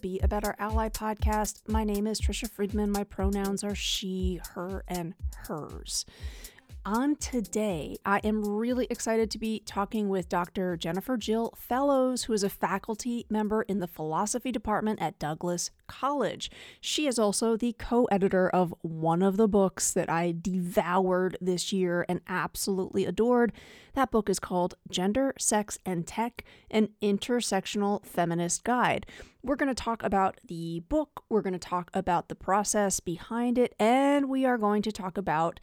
Be A Better Ally podcast. My name is Trisha Friedman. My pronouns are she, her, and hers. On today, I am really excited to be talking with Dr. Jennifer Jill Fellows, who is a faculty member in the philosophy department at Douglas College. She is also the co editor of one of the books that I devoured this year and absolutely adored. That book is called Gender, Sex, and Tech An Intersectional Feminist Guide. We're going to talk about the book, we're going to talk about the process behind it, and we are going to talk about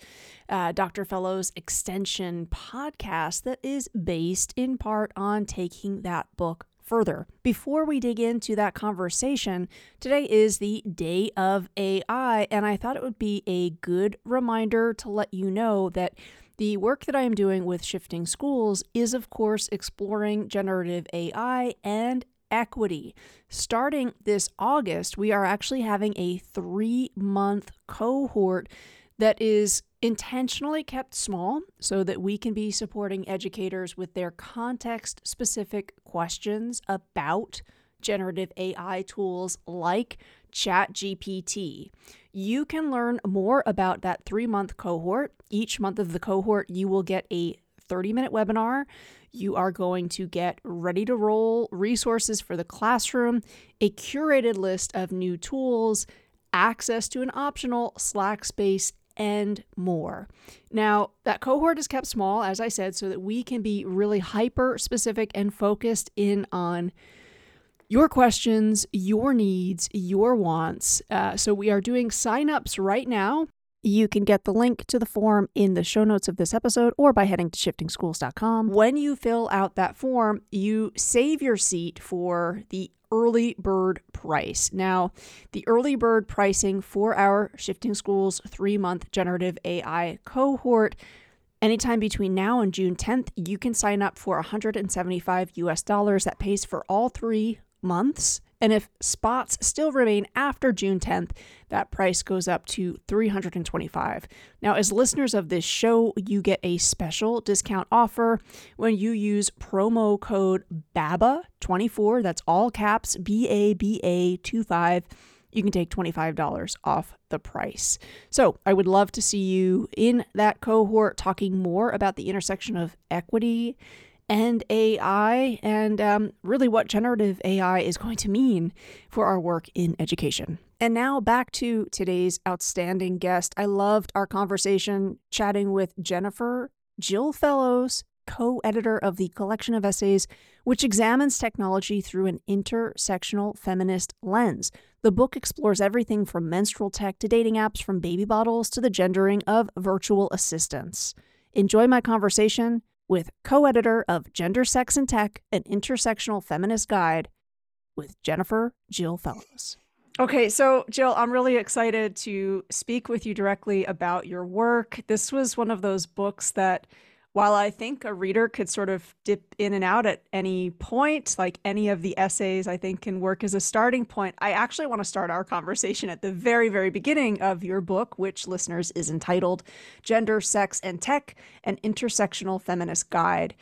uh, Dr. Fellows' extension podcast that is based in part on taking that book further. Before we dig into that conversation, today is the day of AI, and I thought it would be a good reminder to let you know that. The work that I am doing with Shifting Schools is, of course, exploring generative AI and equity. Starting this August, we are actually having a three month cohort that is intentionally kept small so that we can be supporting educators with their context specific questions about generative AI tools like ChatGPT. You can learn more about that three month cohort. Each month of the cohort, you will get a 30 minute webinar. You are going to get ready to roll resources for the classroom, a curated list of new tools, access to an optional Slack space, and more. Now, that cohort is kept small, as I said, so that we can be really hyper specific and focused in on your questions, your needs, your wants. Uh, so we are doing signups right now. You can get the link to the form in the show notes of this episode or by heading to shiftingschools.com. When you fill out that form, you save your seat for the early bird price. Now, the early bird pricing for our Shifting Schools three month generative AI cohort. Anytime between now and June 10th, you can sign up for 175 US dollars that pays for all three months. And if spots still remain after June 10th, that price goes up to 325. Now, as listeners of this show, you get a special discount offer when you use promo code BABA24, that's all caps B A B A 25. You can take $25 off the price. So, I would love to see you in that cohort talking more about the intersection of equity and AI, and um, really what generative AI is going to mean for our work in education. And now back to today's outstanding guest. I loved our conversation chatting with Jennifer Jill Fellows, co editor of the collection of essays which examines technology through an intersectional feminist lens. The book explores everything from menstrual tech to dating apps, from baby bottles to the gendering of virtual assistants. Enjoy my conversation with co editor of Gender, Sex, and Tech, an intersectional feminist guide with Jennifer Jill Fellows. Okay, so Jill, I'm really excited to speak with you directly about your work. This was one of those books that while I think a reader could sort of dip in and out at any point, like any of the essays I think can work as a starting point, I actually want to start our conversation at the very, very beginning of your book, which listeners is entitled Gender, Sex, and Tech An Intersectional Feminist Guide.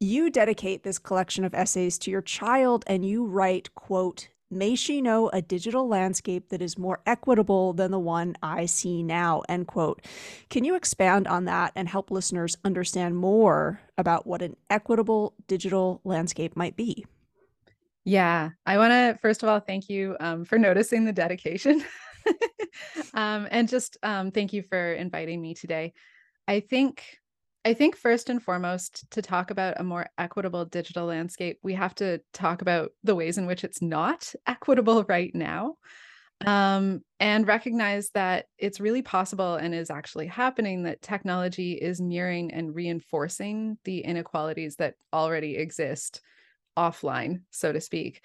You dedicate this collection of essays to your child and you write, quote, May she know a digital landscape that is more equitable than the one I see now, end quote. Can you expand on that and help listeners understand more about what an equitable digital landscape might be? Yeah, I want to first of all thank you um, for noticing the dedication. um, and just um, thank you for inviting me today. I think I think first and foremost, to talk about a more equitable digital landscape, we have to talk about the ways in which it's not equitable right now. Um, and recognize that it's really possible and is actually happening that technology is mirroring and reinforcing the inequalities that already exist offline, so to speak.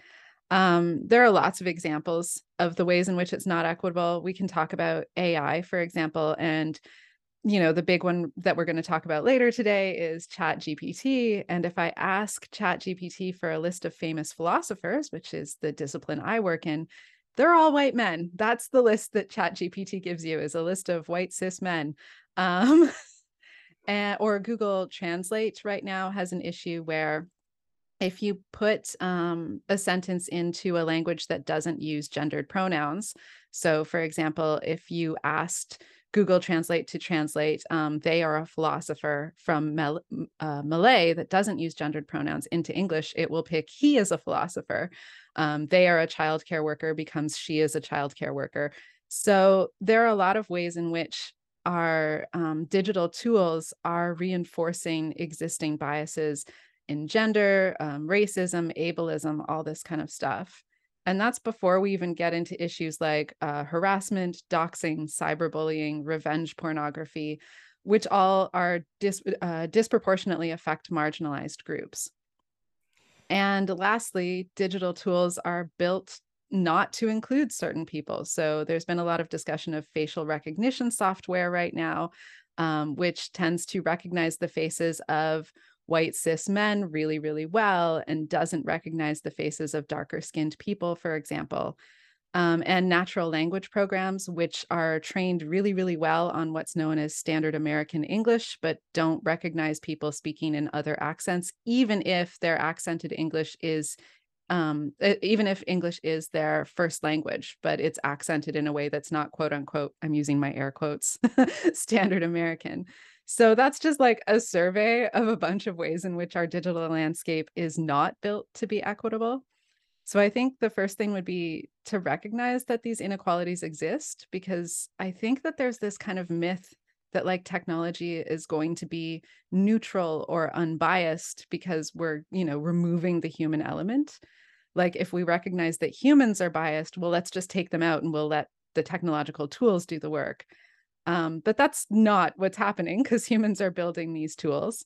Um, there are lots of examples of the ways in which it's not equitable. We can talk about AI, for example, and you know, the big one that we're going to talk about later today is Chat GPT. And if I ask Chat GPT for a list of famous philosophers, which is the discipline I work in, they're all white men. That's the list that Chat GPT gives you is a list of white cis men. Um, and, or Google Translate right now has an issue where if you put um, a sentence into a language that doesn't use gendered pronouns, so for example, if you asked Google Translate to translate, um, they are a philosopher from Mal- uh, Malay that doesn't use gendered pronouns into English, it will pick he is a philosopher. Um, they are a childcare worker becomes she is a childcare worker. So there are a lot of ways in which our um, digital tools are reinforcing existing biases in gender, um, racism, ableism, all this kind of stuff. And that's before we even get into issues like uh, harassment, doxing, cyberbullying, revenge pornography, which all are dis- uh, disproportionately affect marginalized groups. And lastly, digital tools are built not to include certain people. So there's been a lot of discussion of facial recognition software right now, um, which tends to recognize the faces of white cis men really, really well and doesn't recognize the faces of darker skinned people, for example. Um, and natural language programs, which are trained really, really well on what's known as standard American English, but don't recognize people speaking in other accents, even if their accented English is, um, even if English is their first language, but it's accented in a way that's not quote unquote, I'm using my air quotes, standard American. So that's just like a survey of a bunch of ways in which our digital landscape is not built to be equitable. So I think the first thing would be to recognize that these inequalities exist because I think that there's this kind of myth that like technology is going to be neutral or unbiased because we're, you know, removing the human element. Like if we recognize that humans are biased, well let's just take them out and we'll let the technological tools do the work. Um, but that's not what's happening because humans are building these tools.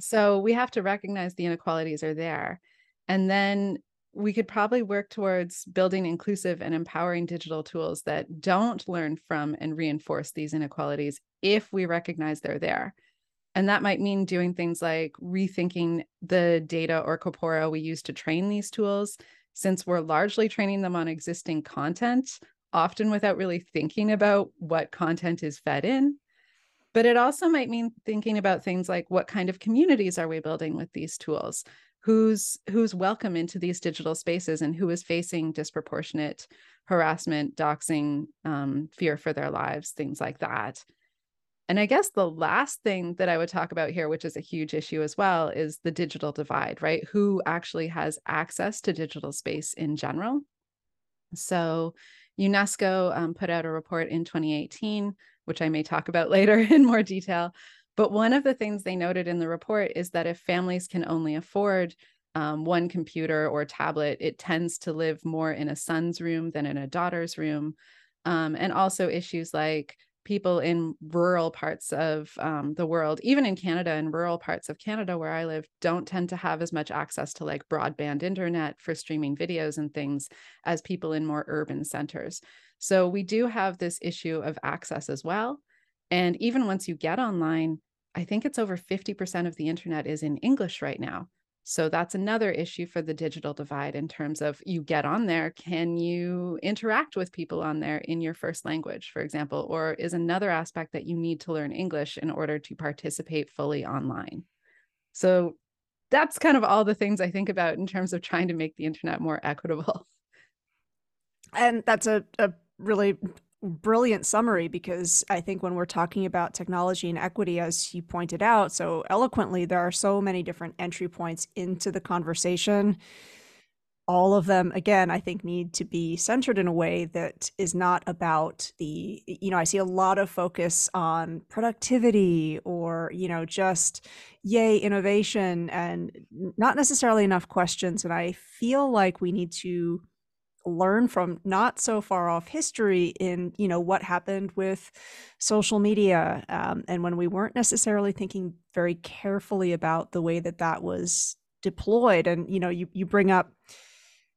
So we have to recognize the inequalities are there. And then we could probably work towards building inclusive and empowering digital tools that don't learn from and reinforce these inequalities if we recognize they're there. And that might mean doing things like rethinking the data or corpora we use to train these tools, since we're largely training them on existing content often without really thinking about what content is fed in. But it also might mean thinking about things like what kind of communities are we building with these tools? Who's who's welcome into these digital spaces and who is facing disproportionate harassment, doxing, um, fear for their lives, things like that. And I guess the last thing that I would talk about here, which is a huge issue as well, is the digital divide, right? Who actually has access to digital space in general? So, UNESCO um, put out a report in 2018, which I may talk about later in more detail. But one of the things they noted in the report is that if families can only afford um, one computer or tablet, it tends to live more in a son's room than in a daughter's room. Um, and also issues like people in rural parts of um, the world, even in Canada and rural parts of Canada where I live, don't tend to have as much access to like broadband internet for streaming videos and things as people in more urban centers. So we do have this issue of access as well. And even once you get online, I think it's over 50% of the internet is in English right now. So that's another issue for the digital divide in terms of you get on there, can you interact with people on there in your first language, for example, or is another aspect that you need to learn English in order to participate fully online? So that's kind of all the things I think about in terms of trying to make the internet more equitable. And that's a, a really brilliant summary because I think when we're talking about technology and equity, as you pointed out so eloquently, there are so many different entry points into the conversation. All of them, again, I think need to be centered in a way that is not about the, you know, I see a lot of focus on productivity or, you know, just yay, innovation and not necessarily enough questions. And I feel like we need to learn from not so far off history in you know what happened with social media um, and when we weren't necessarily thinking very carefully about the way that that was deployed. And you know you, you bring up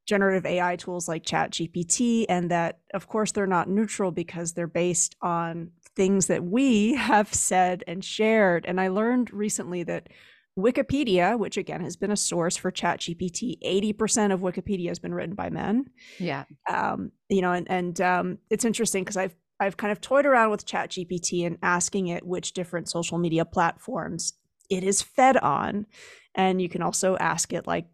generative ai tools like chat gpt and that of course they're not neutral because they're based on things that we have said and shared. And i learned recently that Wikipedia, which again has been a source for ChatGPT, 80% of Wikipedia has been written by men. Yeah. Um, you know, and, and um, it's interesting because I've I've kind of toyed around with ChatGPT and asking it which different social media platforms it is fed on. And you can also ask it like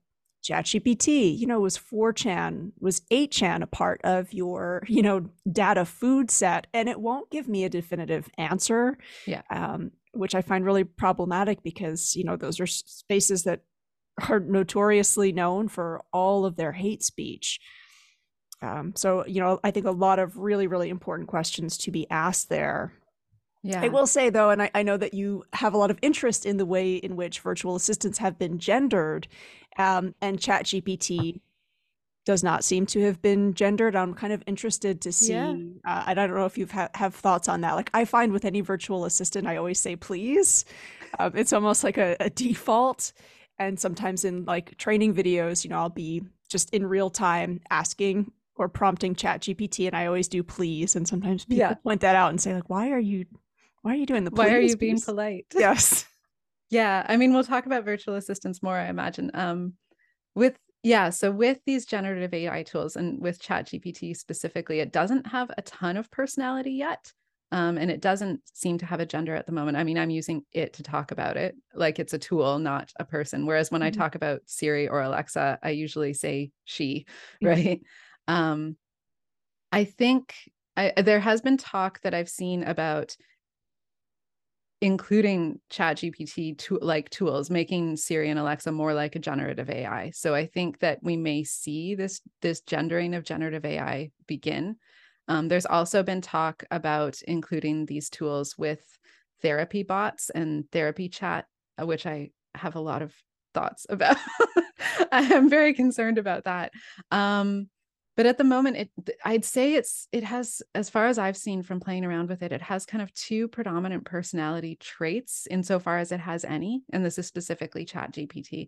ChatGPT, you know, was 4chan, was 8chan a part of your, you know, data food set? And it won't give me a definitive answer. Yeah. Um, which I find really problematic because, you know, those are spaces that are notoriously known for all of their hate speech. Um, so, you know, I think a lot of really, really important questions to be asked there. Yeah. I will say though, and I, I, know that you have a lot of interest in the way in which virtual assistants have been gendered, um, and ChatGPT does not seem to have been gendered. I'm kind of interested to see. Yeah. Uh, I don't know if you ha- have thoughts on that. Like I find with any virtual assistant, I always say please. Um, it's almost like a, a default. And sometimes in like training videos, you know, I'll be just in real time asking or prompting chat gpt and i always do please and sometimes people yeah. point that out and say like why are you why are you doing the please, why are you please? being polite yes yeah i mean we'll talk about virtual assistants more i imagine um with yeah so with these generative ai tools and with ChatGPT specifically it doesn't have a ton of personality yet um, and it doesn't seem to have a gender at the moment. I mean, I'm using it to talk about it like it's a tool, not a person. Whereas when mm-hmm. I talk about Siri or Alexa, I usually say she, mm-hmm. right? Um, I think I, there has been talk that I've seen about including chat gpt to like tools making siri and alexa more like a generative ai so i think that we may see this this gendering of generative ai begin. Um, there's also been talk about including these tools with therapy bots and therapy chat uh, which i have a lot of thoughts about. I am very concerned about that. Um, but at the moment it i'd say it's it has as far as i've seen from playing around with it it has kind of two predominant personality traits insofar as it has any and this is specifically chat gpt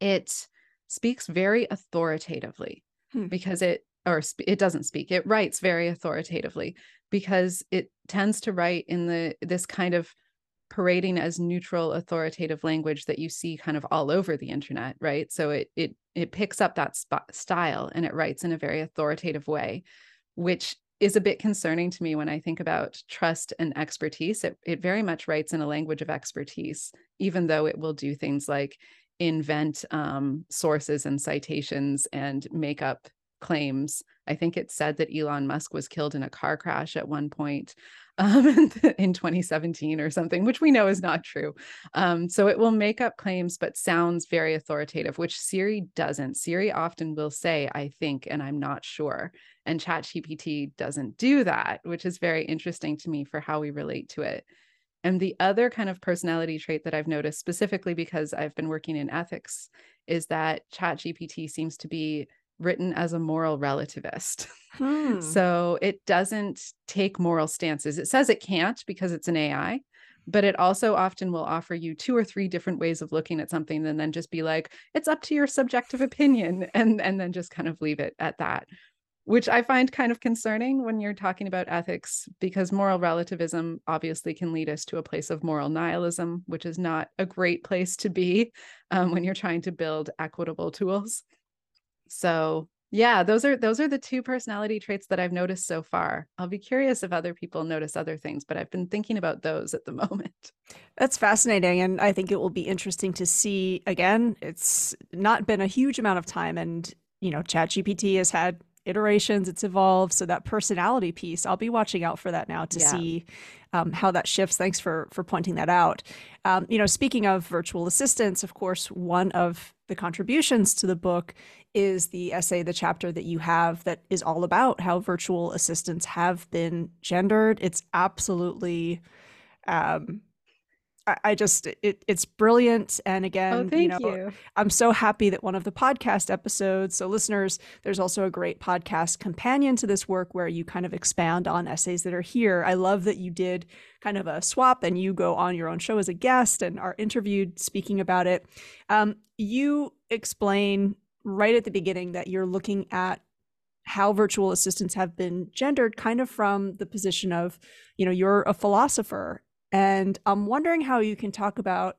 it speaks very authoritatively hmm. because it or sp- it doesn't speak it writes very authoritatively because it tends to write in the this kind of parading as neutral authoritative language that you see kind of all over the internet right? So it it it picks up that style and it writes in a very authoritative way which is a bit concerning to me when i think about trust and expertise. It, it very much writes in a language of expertise even though it will do things like invent um, sources and citations and make up claims i think it said that elon musk was killed in a car crash at one point um, in 2017 or something, which we know is not true. Um, so it will make up claims, but sounds very authoritative, which Siri doesn't. Siri often will say, I think, and I'm not sure. And ChatGPT doesn't do that, which is very interesting to me for how we relate to it. And the other kind of personality trait that I've noticed, specifically because I've been working in ethics, is that ChatGPT seems to be written as a moral relativist. Hmm. So it doesn't take moral stances. It says it can't because it's an AI, but it also often will offer you two or three different ways of looking at something and then just be like, it's up to your subjective opinion and and then just kind of leave it at that. Which I find kind of concerning when you're talking about ethics, because moral relativism obviously can lead us to a place of moral nihilism, which is not a great place to be um, when you're trying to build equitable tools so yeah those are those are the two personality traits that i've noticed so far. I'll be curious if other people notice other things but i've been thinking about those at the moment. That's fascinating and i think it will be interesting to see again it's not been a huge amount of time and you know chat gpt has had iterations it's evolved so that personality piece i'll be watching out for that now to yeah. see um, how that shifts. Thanks for for pointing that out. Um, you know speaking of virtual assistants of course one of the contributions to the book is the essay, the chapter that you have that is all about how virtual assistants have been gendered. It's absolutely, um, I, I just it, it's brilliant. And again, oh, thank you know, you. I'm so happy that one of the podcast episodes. So listeners, there's also a great podcast companion to this work where you kind of expand on essays that are here. I love that you did kind of a swap and you go on your own show as a guest and are interviewed speaking about it. Um, you explain right at the beginning that you're looking at how virtual assistants have been gendered kind of from the position of you know you're a philosopher and i'm wondering how you can talk about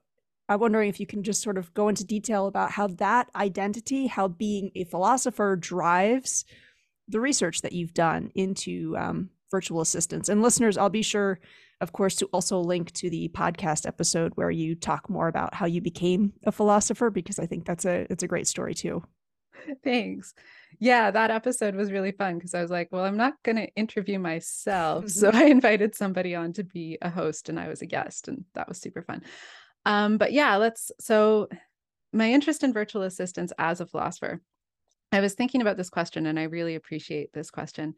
i'm wondering if you can just sort of go into detail about how that identity how being a philosopher drives the research that you've done into um, virtual assistants and listeners i'll be sure of course, to also link to the podcast episode where you talk more about how you became a philosopher, because I think that's a it's a great story too. Thanks. Yeah, that episode was really fun because I was like, well, I'm not going to interview myself. so I invited somebody on to be a host and I was a guest, and that was super fun. Um, but yeah, let's so my interest in virtual assistants as a philosopher. I was thinking about this question and I really appreciate this question.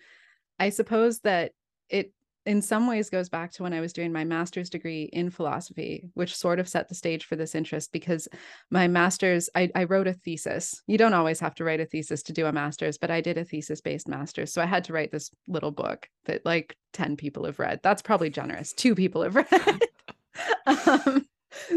I suppose that it in some ways goes back to when I was doing my master's degree in philosophy, which sort of set the stage for this interest because my master's, I, I, wrote a thesis. You don't always have to write a thesis to do a master's, but I did a thesis based master's. So I had to write this little book that like 10 people have read. That's probably generous. Two people have read. um,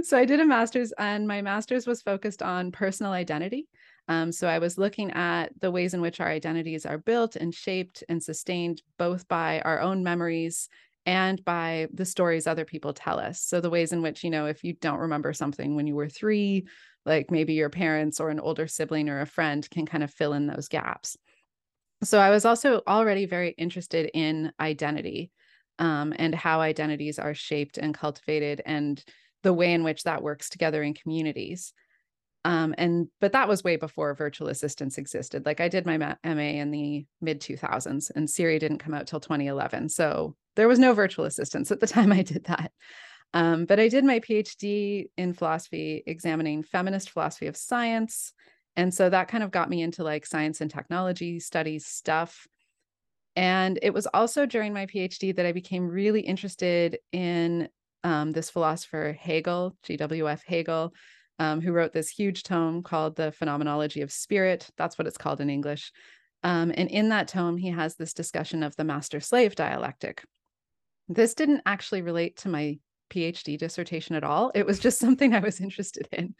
so I did a master's, and my master's was focused on personal identity. Um, so I was looking at the ways in which our identities are built and shaped and sustained both by our own memories and by the stories other people tell us. So the ways in which, you know, if you don't remember something when you were three, like maybe your parents or an older sibling or a friend can kind of fill in those gaps. So I was also already very interested in identity um, and how identities are shaped and cultivated and the way in which that works together in communities. Um, and but that was way before virtual assistants existed. Like I did my MA in the mid 2000s, and Siri didn't come out till 2011, so there was no virtual assistants at the time I did that. Um, but I did my PhD in philosophy, examining feminist philosophy of science, and so that kind of got me into like science and technology studies stuff. And it was also during my PhD that I became really interested in um, this philosopher Hegel, G.W.F. Hegel, um, who wrote this huge tome called The Phenomenology of Spirit. That's what it's called in English. Um, and in that tome, he has this discussion of the master slave dialectic. This didn't actually relate to my PhD dissertation at all. It was just something I was interested in.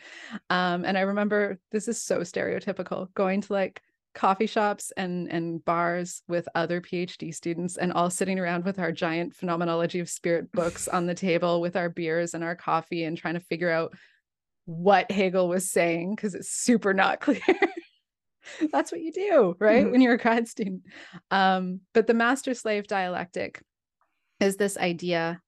Um, and I remember this is so stereotypical going to like coffee shops and and bars with other PhD students and all sitting around with our giant phenomenology of spirit books on the table with our beers and our coffee and trying to figure out what Hegel was saying because it's super not clear. That's what you do, right? Mm-hmm. When you're a grad student. Um, but the master slave dialectic is this idea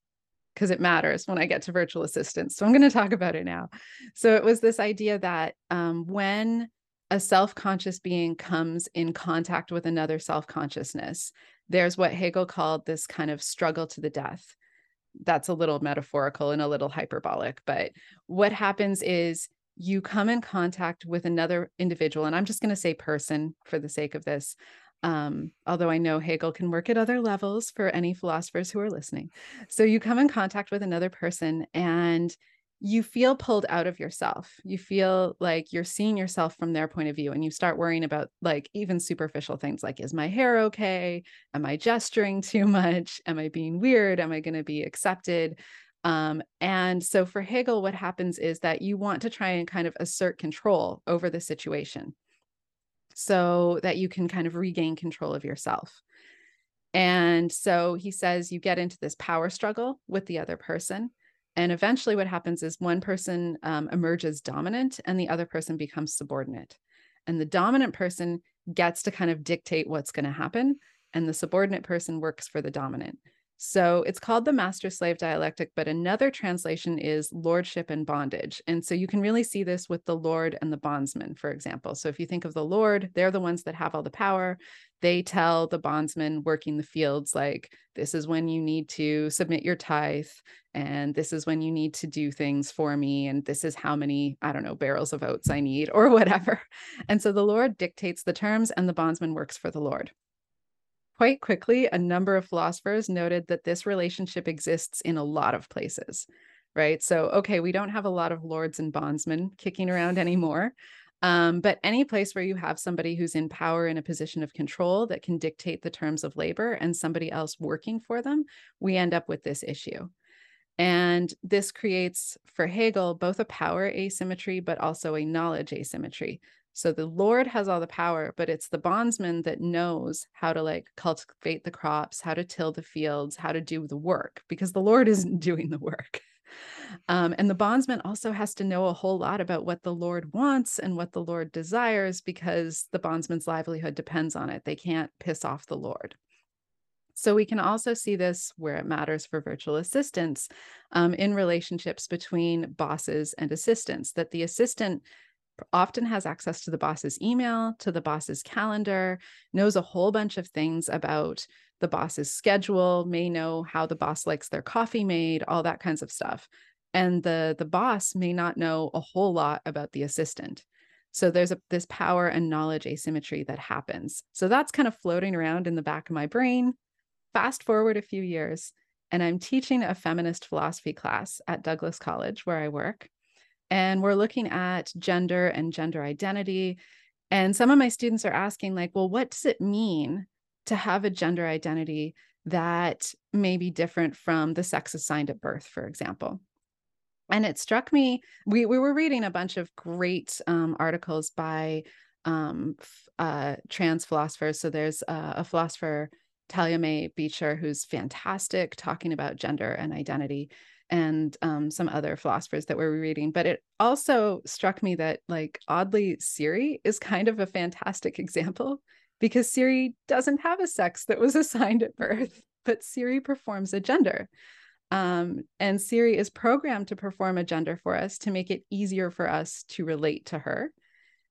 because it matters when I get to virtual assistants. So I'm going to talk about it now. So it was this idea that um, when a self conscious being comes in contact with another self consciousness, there's what Hegel called this kind of struggle to the death. That's a little metaphorical and a little hyperbolic. But what happens is you come in contact with another individual, and I'm just going to say person for the sake of this. Um, although I know Hegel can work at other levels for any philosophers who are listening. So you come in contact with another person, and you feel pulled out of yourself. You feel like you're seeing yourself from their point of view and you start worrying about like even superficial things like is my hair okay? Am I gesturing too much? Am I being weird? Am I going to be accepted? Um, and so for Hegel, what happens is that you want to try and kind of assert control over the situation so that you can kind of regain control of yourself. And so he says you get into this power struggle with the other person and eventually, what happens is one person um, emerges dominant and the other person becomes subordinate. And the dominant person gets to kind of dictate what's going to happen, and the subordinate person works for the dominant. So it's called the master slave dialectic, but another translation is lordship and bondage. And so you can really see this with the lord and the bondsman, for example. So if you think of the lord, they're the ones that have all the power. They tell the bondsman working the fields, like, this is when you need to submit your tithe, and this is when you need to do things for me, and this is how many, I don't know, barrels of oats I need, or whatever. And so the Lord dictates the terms, and the bondsman works for the Lord. Quite quickly, a number of philosophers noted that this relationship exists in a lot of places, right? So, okay, we don't have a lot of lords and bondsmen kicking around anymore. Um, but any place where you have somebody who's in power in a position of control that can dictate the terms of labor and somebody else working for them, we end up with this issue. And this creates for Hegel both a power asymmetry, but also a knowledge asymmetry. So the Lord has all the power, but it's the bondsman that knows how to like cultivate the crops, how to till the fields, how to do the work, because the Lord isn't doing the work. Um, and the bondsman also has to know a whole lot about what the Lord wants and what the Lord desires, because the bondsman's livelihood depends on it. They can't piss off the Lord. So we can also see this where it matters for virtual assistants um, in relationships between bosses and assistants, that the assistant often has access to the boss's email, to the boss's calendar, knows a whole bunch of things about the boss's schedule, may know how the boss likes their coffee made, all that kinds of stuff. And the the boss may not know a whole lot about the assistant. So there's a, this power and knowledge asymmetry that happens. So that's kind of floating around in the back of my brain. Fast forward a few years, and I'm teaching a feminist philosophy class at Douglas College, where I work. And we're looking at gender and gender identity. And some of my students are asking, like, well, what does it mean to have a gender identity that may be different from the sex assigned at birth, for example? and it struck me we, we were reading a bunch of great um, articles by um, uh, trans philosophers so there's uh, a philosopher talia mae bettcher who's fantastic talking about gender and identity and um, some other philosophers that we're reading but it also struck me that like oddly siri is kind of a fantastic example because siri doesn't have a sex that was assigned at birth but siri performs a gender um, and Siri is programmed to perform a gender for us to make it easier for us to relate to her.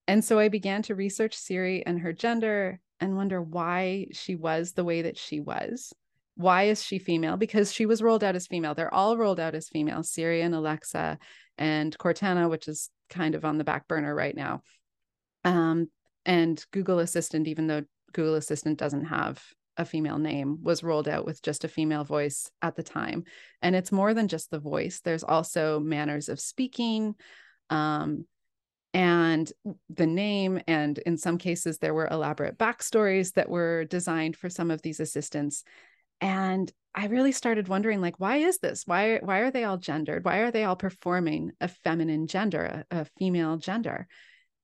And so I began to research Siri and her gender and wonder why she was the way that she was. Why is she female? Because she was rolled out as female. They're all rolled out as female Siri and Alexa and Cortana, which is kind of on the back burner right now. Um, and Google Assistant, even though Google Assistant doesn't have a female name was rolled out with just a female voice at the time. And it's more than just the voice, there's also manners of speaking. Um, and the name, and in some cases, there were elaborate backstories that were designed for some of these assistants. And I really started wondering, like, why is this? Why, why are they all gendered? Why are they all performing a feminine gender, a, a female gender?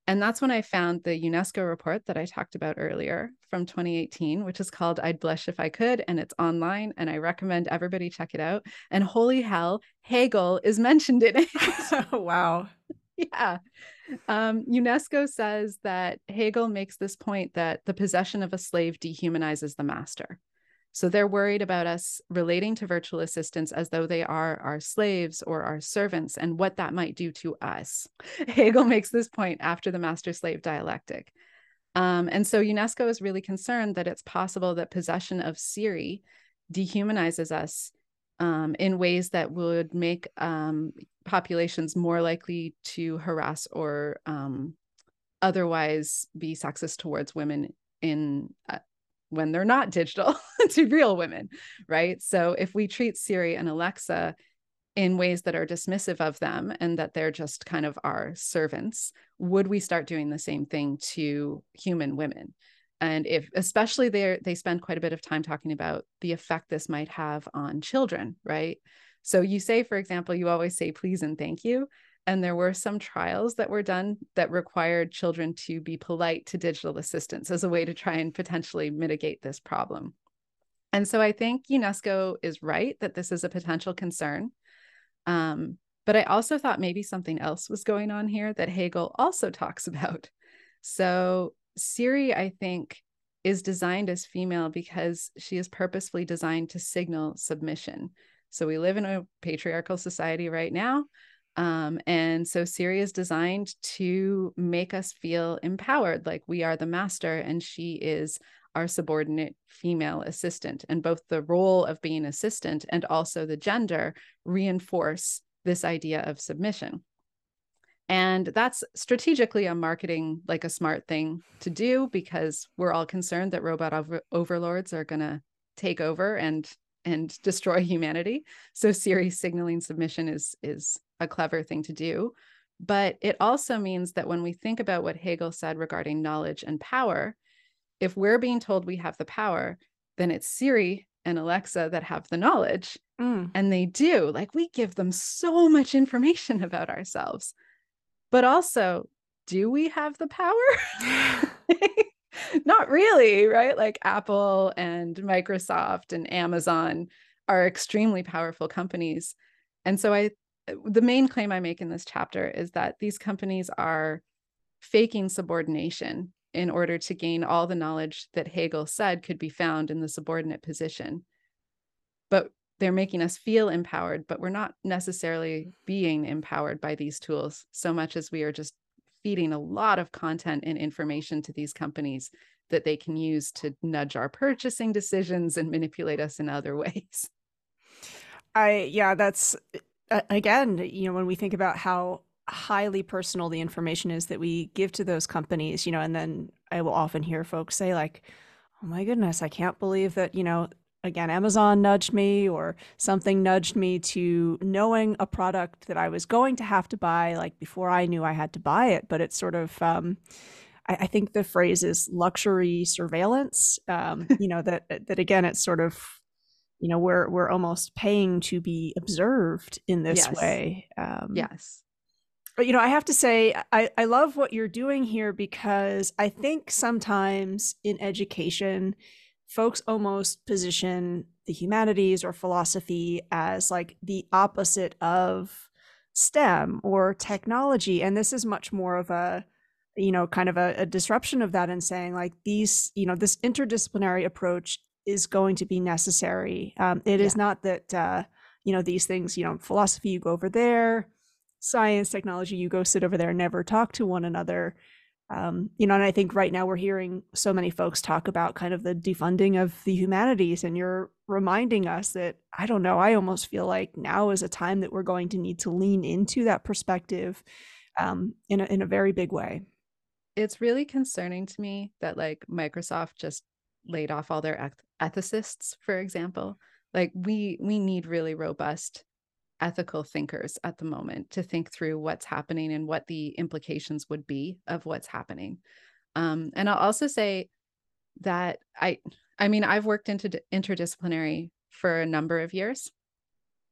And that's when I found the UNESCO report that I talked about earlier from 2018, which is called I'd Blush If I Could. And it's online. And I recommend everybody check it out. And holy hell, Hegel is mentioned in it. wow. yeah. Um, UNESCO says that Hegel makes this point that the possession of a slave dehumanizes the master. So they're worried about us relating to virtual assistants as though they are our slaves or our servants and what that might do to us. Hegel makes this point after the master slave dialectic. Um, and so UNESCO is really concerned that it's possible that possession of Siri dehumanizes us um, in ways that would make um, populations more likely to harass or um, otherwise be sexist towards women in uh, when they're not digital to real women, right? So if we treat Siri and Alexa in ways that are dismissive of them and that they're just kind of our servants, would we start doing the same thing to human women? And if especially they they spend quite a bit of time talking about the effect this might have on children, right? So you say, for example, you always say please and thank you. And there were some trials that were done that required children to be polite to digital assistants as a way to try and potentially mitigate this problem. And so I think UNESCO is right that this is a potential concern. Um, but I also thought maybe something else was going on here that Hegel also talks about. So Siri, I think, is designed as female because she is purposefully designed to signal submission. So we live in a patriarchal society right now um, and so Siri is designed to make us feel empowered, like we are the master and she is our subordinate female assistant. And both the role of being assistant and also the gender reinforce this idea of submission. And that's strategically a marketing, like a smart thing to do because we're all concerned that robot over- overlords are going to take over and and destroy humanity. So Siri signaling submission is is a clever thing to do. But it also means that when we think about what Hegel said regarding knowledge and power, if we're being told we have the power, then it's Siri and Alexa that have the knowledge. Mm. And they do. Like we give them so much information about ourselves. But also, do we have the power? Not really, right? Like Apple and Microsoft and Amazon are extremely powerful companies. And so I the main claim I make in this chapter is that these companies are faking subordination in order to gain all the knowledge that Hegel said could be found in the subordinate position. But they're making us feel empowered, but we're not necessarily being empowered by these tools so much as we are just feeding a lot of content and information to these companies that they can use to nudge our purchasing decisions and manipulate us in other ways. I, yeah, that's again, you know, when we think about how highly personal the information is that we give to those companies, you know, and then I will often hear folks say, like, oh my goodness, I can't believe that, you know, again, Amazon nudged me or something nudged me to knowing a product that I was going to have to buy, like before I knew I had to buy it. But it's sort of, um, I, I think the phrase is luxury surveillance. Um, you know that that again, it's sort of, you know, we're we're almost paying to be observed in this yes. way. Um, yes. But you know, I have to say, I, I love what you're doing here because I think sometimes in education, folks almost position the humanities or philosophy as like the opposite of STEM or technology. And this is much more of a, you know, kind of a, a disruption of that and saying like these, you know, this interdisciplinary approach is going to be necessary. Um, it yeah. is not that, uh, you know, these things, you know, philosophy, you go over there, science, technology, you go sit over there never talk to one another um, you know, and I think right now we're hearing so many folks talk about kind of the defunding of the humanities, and you're reminding us that I don't know. I almost feel like now is a time that we're going to need to lean into that perspective um, in a, in a very big way. It's really concerning to me that like Microsoft just laid off all their ethicists, for example. Like we we need really robust ethical thinkers at the moment to think through what's happening and what the implications would be of what's happening. Um, and I'll also say that I, I mean, I've worked into interdisciplinary for a number of years.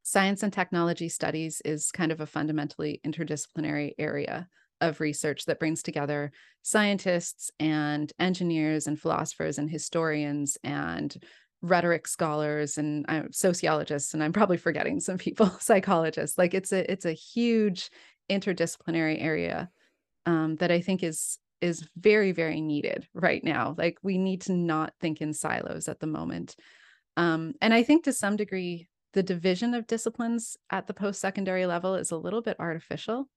Science and technology studies is kind of a fundamentally interdisciplinary area of research that brings together scientists and engineers and philosophers and historians and rhetoric scholars and uh, sociologists and i'm probably forgetting some people psychologists. Like it's a it's a huge interdisciplinary area um, that i think is is very very needed right now. Like we need to not think in silos at the moment. Um, and i think to some degree the division of disciplines at the post-secondary level is a little bit artificial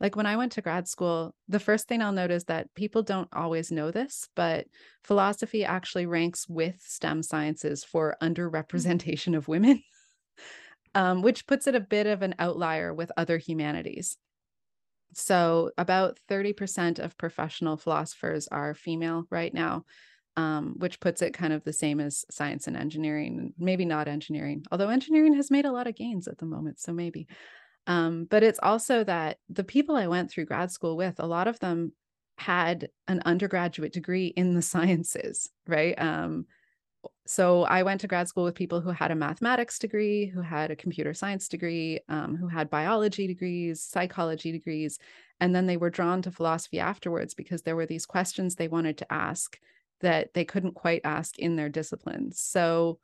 like when I went to grad school, the first thing I'll note is that people don't always know this, but philosophy actually ranks with STEM sciences for underrepresentation of women, um, which puts it a bit of an outlier with other humanities. So, about 30% of professional philosophers are female right now, um, which puts it kind of the same as science and engineering, maybe not engineering, although engineering has made a lot of gains at the moment. So, maybe. Um, but it's also that the people I went through grad school with, a lot of them had an undergraduate degree in the sciences, right? Um, so I went to grad school with people who had a mathematics degree, who had a computer science degree, um, who had biology degrees, psychology degrees, and then they were drawn to philosophy afterwards because there were these questions they wanted to ask that they couldn't quite ask in their disciplines. So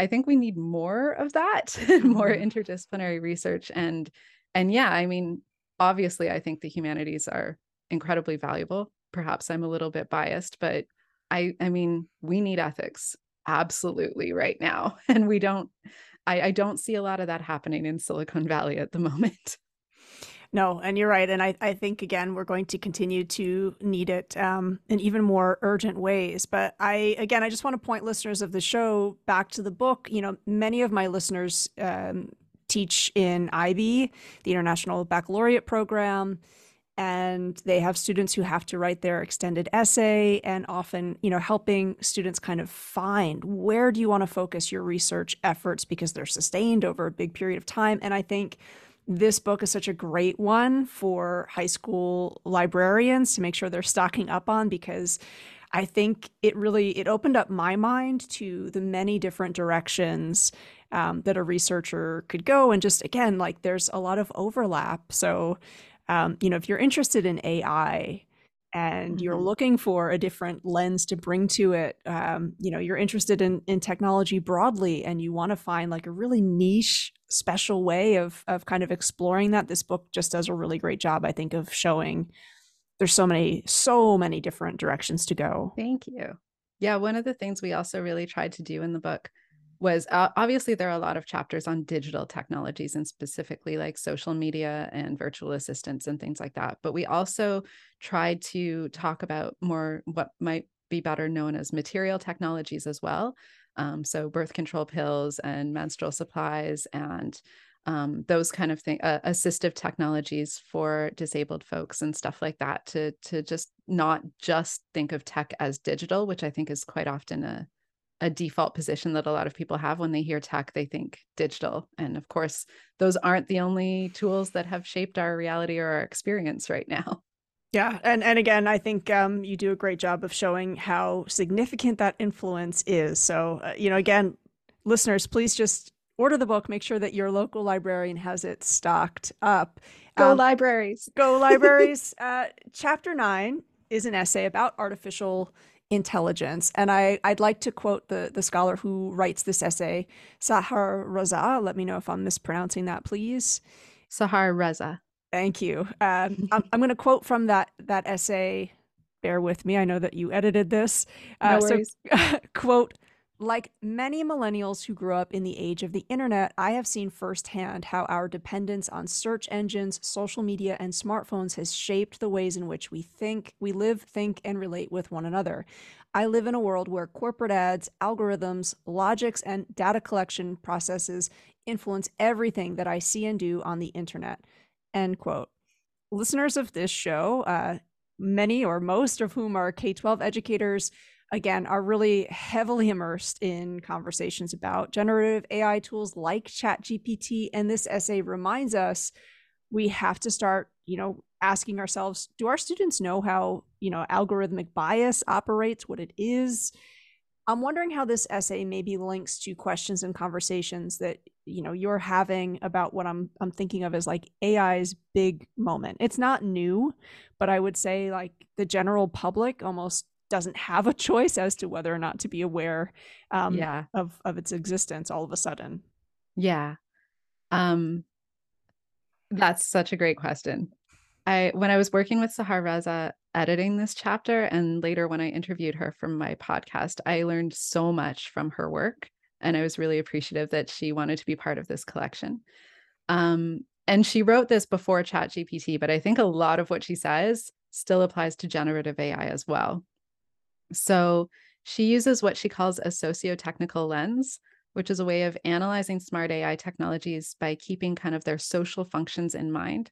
I think we need more of that, more mm-hmm. interdisciplinary research. And and yeah, I mean, obviously I think the humanities are incredibly valuable. Perhaps I'm a little bit biased, but I I mean, we need ethics absolutely right now. And we don't I, I don't see a lot of that happening in Silicon Valley at the moment. No, and you're right. And I, I think, again, we're going to continue to need it um, in even more urgent ways. But I, again, I just want to point listeners of the show back to the book. You know, many of my listeners um, teach in IB, the International Baccalaureate Program. And they have students who have to write their extended essay and often, you know, helping students kind of find where do you want to focus your research efforts because they're sustained over a big period of time. And I think this book is such a great one for high school librarians to make sure they're stocking up on because I think it really it opened up my mind to the many different directions um, that a researcher could go. And just again like there's a lot of overlap. So um, you know if you're interested in AI and mm-hmm. you're looking for a different lens to bring to it um, you know you're interested in in technology broadly and you want to find like a really niche special way of of kind of exploring that this book just does a really great job i think of showing there's so many, so many different directions to go. Thank you. Yeah, one of the things we also really tried to do in the book was uh, obviously there are a lot of chapters on digital technologies and specifically like social media and virtual assistants and things like that. But we also tried to talk about more what might be better known as material technologies as well. Um, so birth control pills and menstrual supplies and um, those kind of thing, uh, assistive technologies for disabled folks and stuff like that. To to just not just think of tech as digital, which I think is quite often a a default position that a lot of people have when they hear tech they think digital and of course those aren't the only tools that have shaped our reality or our experience right now. Yeah and and again i think um, you do a great job of showing how significant that influence is. So uh, you know again listeners please just order the book make sure that your local librarian has it stocked up. Go um, libraries. go libraries. Uh, chapter 9 is an essay about artificial intelligence. And I, I'd like to quote the, the scholar who writes this essay, Sahar Raza. Let me know if I'm mispronouncing that, please. Sahar Reza. Thank you. Um, I'm, I'm going to quote from that that essay. Bear with me. I know that you edited this. Uh, no worries. So, quote, like many millennials who grew up in the age of the internet, I have seen firsthand how our dependence on search engines, social media, and smartphones has shaped the ways in which we think, we live, think, and relate with one another. I live in a world where corporate ads, algorithms, logics, and data collection processes influence everything that I see and do on the internet. End quote. Listeners of this show, uh, many or most of whom are K 12 educators, again, are really heavily immersed in conversations about generative AI tools like ChatGPT. And this essay reminds us we have to start, you know, asking ourselves do our students know how, you know, algorithmic bias operates, what it is? I'm wondering how this essay maybe links to questions and conversations that you know you're having about what I'm I'm thinking of as like AI's big moment. It's not new, but I would say like the general public almost doesn't have a choice as to whether or not to be aware um, yeah. of of its existence all of a sudden. Yeah. Um that's such a great question. I when I was working with Sahar Raza editing this chapter and later when I interviewed her from my podcast, I learned so much from her work and I was really appreciative that she wanted to be part of this collection. Um and she wrote this before ChatGPT, but I think a lot of what she says still applies to generative AI as well. So she uses what she calls a socio-technical lens, which is a way of analyzing smart AI technologies by keeping kind of their social functions in mind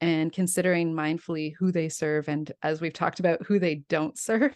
and considering mindfully who they serve and as we've talked about who they don't serve.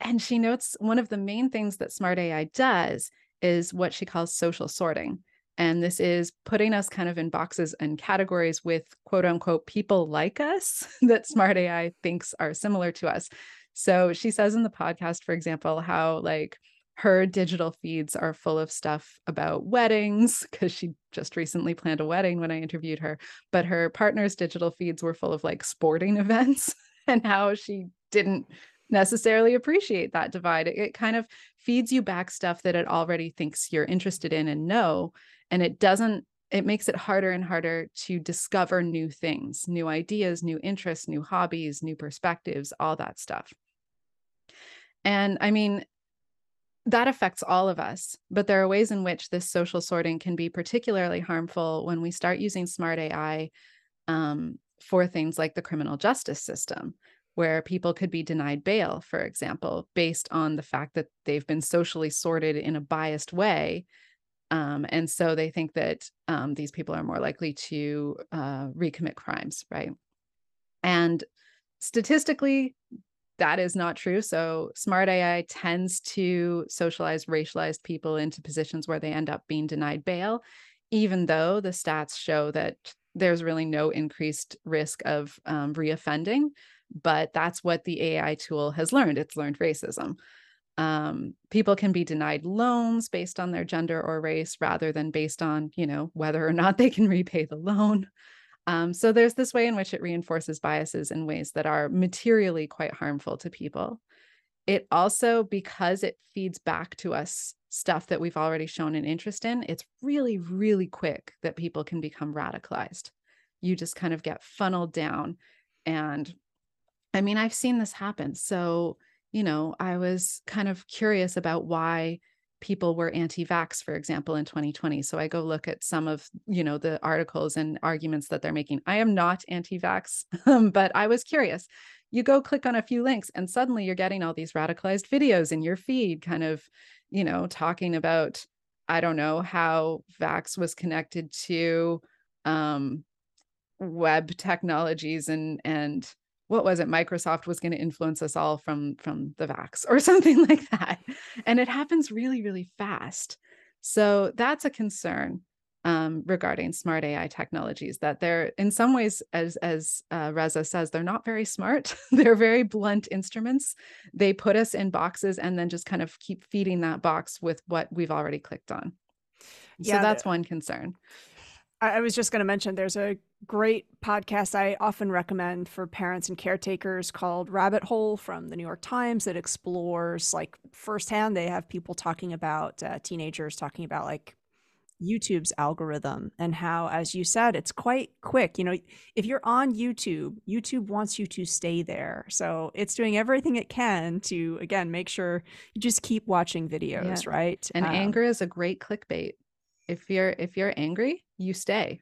And she notes one of the main things that smart AI does is what she calls social sorting. And this is putting us kind of in boxes and categories with quote unquote people like us that smart AI thinks are similar to us. So she says in the podcast, for example, how like her digital feeds are full of stuff about weddings because she just recently planned a wedding when I interviewed her. But her partner's digital feeds were full of like sporting events and how she didn't necessarily appreciate that divide. It, it kind of feeds you back stuff that it already thinks you're interested in and know. And it doesn't it makes it harder and harder to discover new things, new ideas, new interests, new hobbies, new perspectives, all that stuff. And I mean, that affects all of us, but there are ways in which this social sorting can be particularly harmful when we start using smart AI um, for things like the criminal justice system, where people could be denied bail, for example, based on the fact that they've been socially sorted in a biased way. Um, and so they think that um, these people are more likely to uh, recommit crimes, right? And statistically, that is not true. So smart AI tends to socialize racialized people into positions where they end up being denied bail, even though the stats show that there's really no increased risk of um, reoffending. But that's what the AI tool has learned. It's learned racism. Um, people can be denied loans based on their gender or race rather than based on, you know, whether or not they can repay the loan. Um, so there's this way in which it reinforces biases in ways that are materially quite harmful to people. It also, because it feeds back to us stuff that we've already shown an interest in, it's really, really quick that people can become radicalized. You just kind of get funneled down and I mean, I've seen this happen. So, you know, I was kind of curious about why people were anti-vax for example in 2020 so i go look at some of you know the articles and arguments that they're making. I am not anti-vax but i was curious. You go click on a few links and suddenly you're getting all these radicalized videos in your feed kind of you know talking about i don't know how vax was connected to um web technologies and and what was it? Microsoft was going to influence us all from from the vax or something like that. And it happens really really fast. So that's a concern um, regarding smart ai technologies that they're in some ways as as uh, reza says they're not very smart. They're very blunt instruments. They put us in boxes and then just kind of keep feeding that box with what we've already clicked on. Yeah, so that's one concern I was just going to mention there's a great podcast I often recommend for parents and caretakers called Rabbit Hole from the New York Times that explores like firsthand. They have people talking about uh, teenagers talking about like YouTube's algorithm and how, as you said, it's quite quick. You know, if you're on YouTube, YouTube wants you to stay there. So it's doing everything it can to, again, make sure you just keep watching videos, yeah. right? And um, anger is a great clickbait. If you're if you're angry, you stay.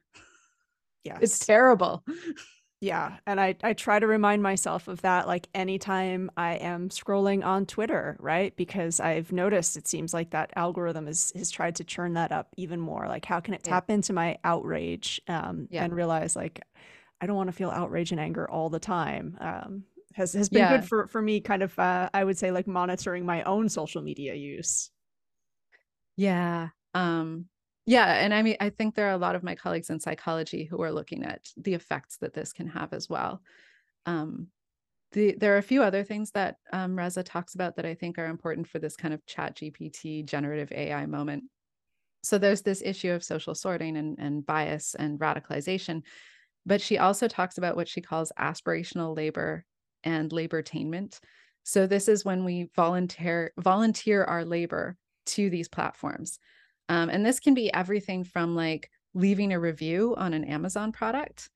Yeah. It's terrible. Yeah. And I, I try to remind myself of that like anytime I am scrolling on Twitter, right? Because I've noticed it seems like that algorithm is, has tried to churn that up even more. Like, how can it tap yeah. into my outrage um, yeah. and realize like I don't want to feel outrage and anger all the time? Um, has, has been yeah. good for, for me, kind of, uh, I would say, like monitoring my own social media use. Yeah. Um, yeah. And I mean, I think there are a lot of my colleagues in psychology who are looking at the effects that this can have as well. Um, the, there are a few other things that um, Reza talks about that I think are important for this kind of chat GPT generative AI moment. So there's this issue of social sorting and, and bias and radicalization, but she also talks about what she calls aspirational labor and labortainment. So this is when we volunteer volunteer our labor to these platforms. Um, and this can be everything from like leaving a review on an Amazon product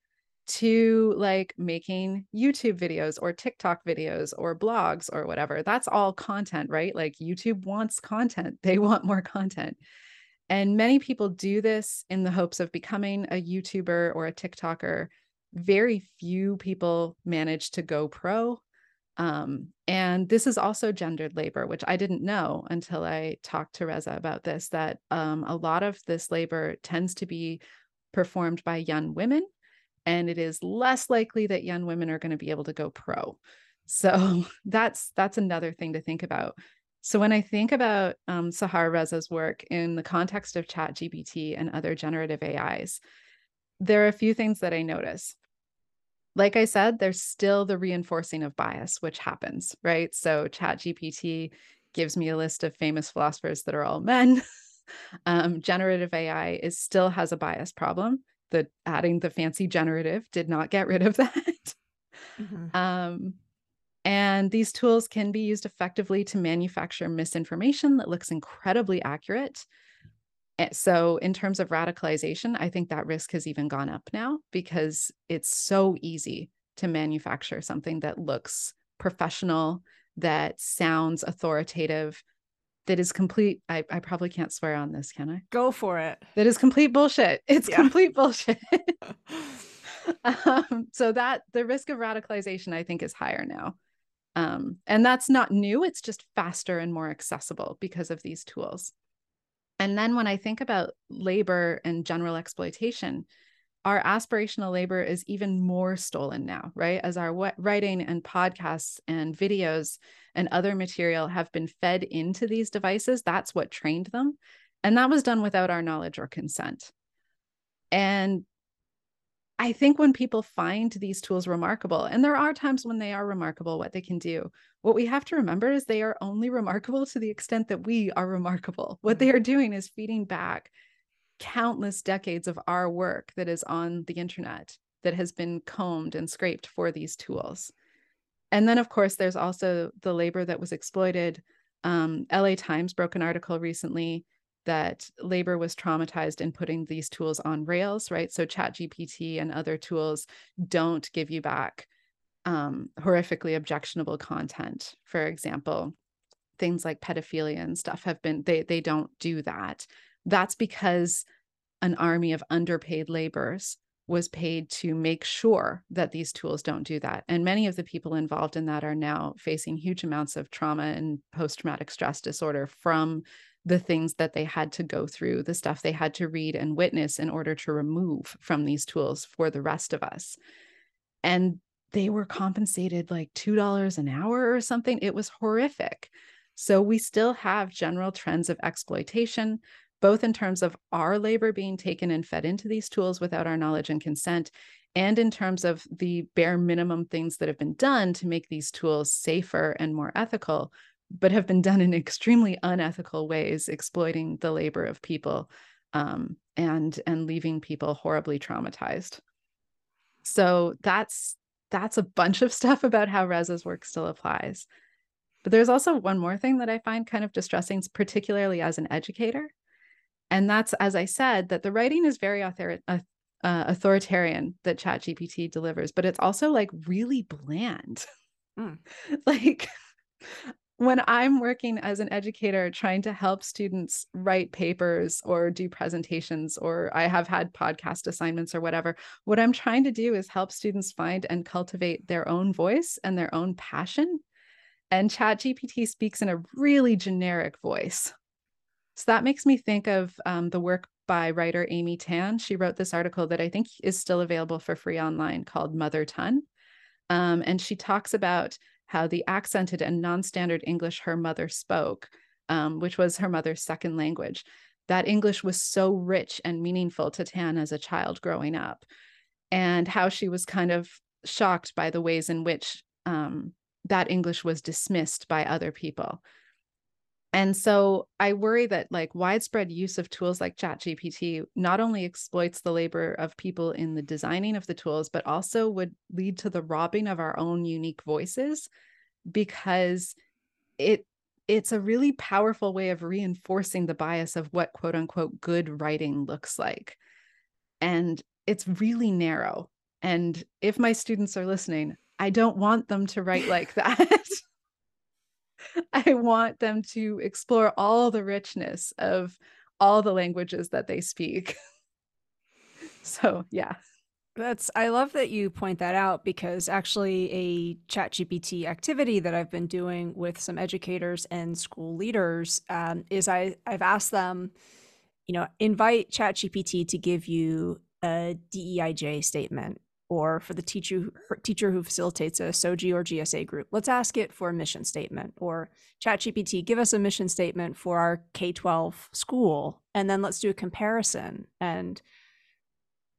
to like making YouTube videos or TikTok videos or blogs or whatever. That's all content, right? Like YouTube wants content, they want more content. And many people do this in the hopes of becoming a YouTuber or a TikToker. Very few people manage to go pro um, and this is also gendered labor, which I didn't know until I talked to Reza about this, that um, a lot of this labor tends to be performed by young women. And it is less likely that young women are going to be able to go pro. So that's that's another thing to think about. So when I think about um, Sahar Reza's work in the context of Chat GPT and other generative AIs, there are a few things that I notice like I said, there's still the reinforcing of bias, which happens, right? So ChatGPT gives me a list of famous philosophers that are all men. um, generative AI is still has a bias problem. The adding the fancy generative did not get rid of that. Mm-hmm. Um, and these tools can be used effectively to manufacture misinformation that looks incredibly accurate so, in terms of radicalization, I think that risk has even gone up now because it's so easy to manufacture something that looks professional, that sounds authoritative, that is complete. I, I probably can't swear on this, can I? Go for it. That is complete bullshit. It's yeah. complete bullshit. um, so, that the risk of radicalization, I think, is higher now. Um, and that's not new, it's just faster and more accessible because of these tools. And then when I think about labor and general exploitation, our aspirational labor is even more stolen now, right? As our writing and podcasts and videos and other material have been fed into these devices, that's what trained them. And that was done without our knowledge or consent. And I think when people find these tools remarkable, and there are times when they are remarkable, what they can do, what we have to remember is they are only remarkable to the extent that we are remarkable. What they mm-hmm. are doing is feeding back countless decades of our work that is on the internet that has been combed and scraped for these tools. And then, of course, there's also the labor that was exploited. Um, LA Times broke an article recently that labor was traumatized in putting these tools on rails, right? So ChatGPT and other tools don't give you back um, horrifically objectionable content. For example, things like pedophilia and stuff have been they they don't do that. That's because an army of underpaid laborers was paid to make sure that these tools don't do that. And many of the people involved in that are now facing huge amounts of trauma and post traumatic stress disorder from the things that they had to go through, the stuff they had to read and witness in order to remove from these tools for the rest of us. And they were compensated like $2 an hour or something. It was horrific. So we still have general trends of exploitation, both in terms of our labor being taken and fed into these tools without our knowledge and consent, and in terms of the bare minimum things that have been done to make these tools safer and more ethical, but have been done in extremely unethical ways, exploiting the labor of people um, and and leaving people horribly traumatized. So that's that's a bunch of stuff about how Reza's work still applies. But there's also one more thing that I find kind of distressing, particularly as an educator. And that's, as I said, that the writing is very author- uh, uh, authoritarian that ChatGPT delivers, but it's also like really bland. Mm. like, when I'm working as an educator trying to help students write papers or do presentations, or I have had podcast assignments or whatever, what I'm trying to do is help students find and cultivate their own voice and their own passion. And ChatGPT speaks in a really generic voice. So that makes me think of um, the work by writer Amy Tan. She wrote this article that I think is still available for free online called Mother Tongue. Um, and she talks about how the accented and non-standard English her mother spoke, um, which was her mother's second language, that English was so rich and meaningful to Tan as a child growing up, and how she was kind of shocked by the ways in which um, that English was dismissed by other people. And so I worry that like widespread use of tools like ChatGPT not only exploits the labor of people in the designing of the tools, but also would lead to the robbing of our own unique voices because it it's a really powerful way of reinforcing the bias of what quote unquote good writing looks like. And it's really narrow. And if my students are listening, I don't want them to write like that. I want them to explore all the richness of all the languages that they speak. so, yeah. That's I love that you point that out because actually a ChatGPT activity that I've been doing with some educators and school leaders um, is I I've asked them, you know, invite ChatGPT to give you a DEIJ statement or for the teacher teacher who facilitates a SOGI or GSA group, let's ask it for a mission statement or ChatGPT, give us a mission statement for our K-12 school, and then let's do a comparison. And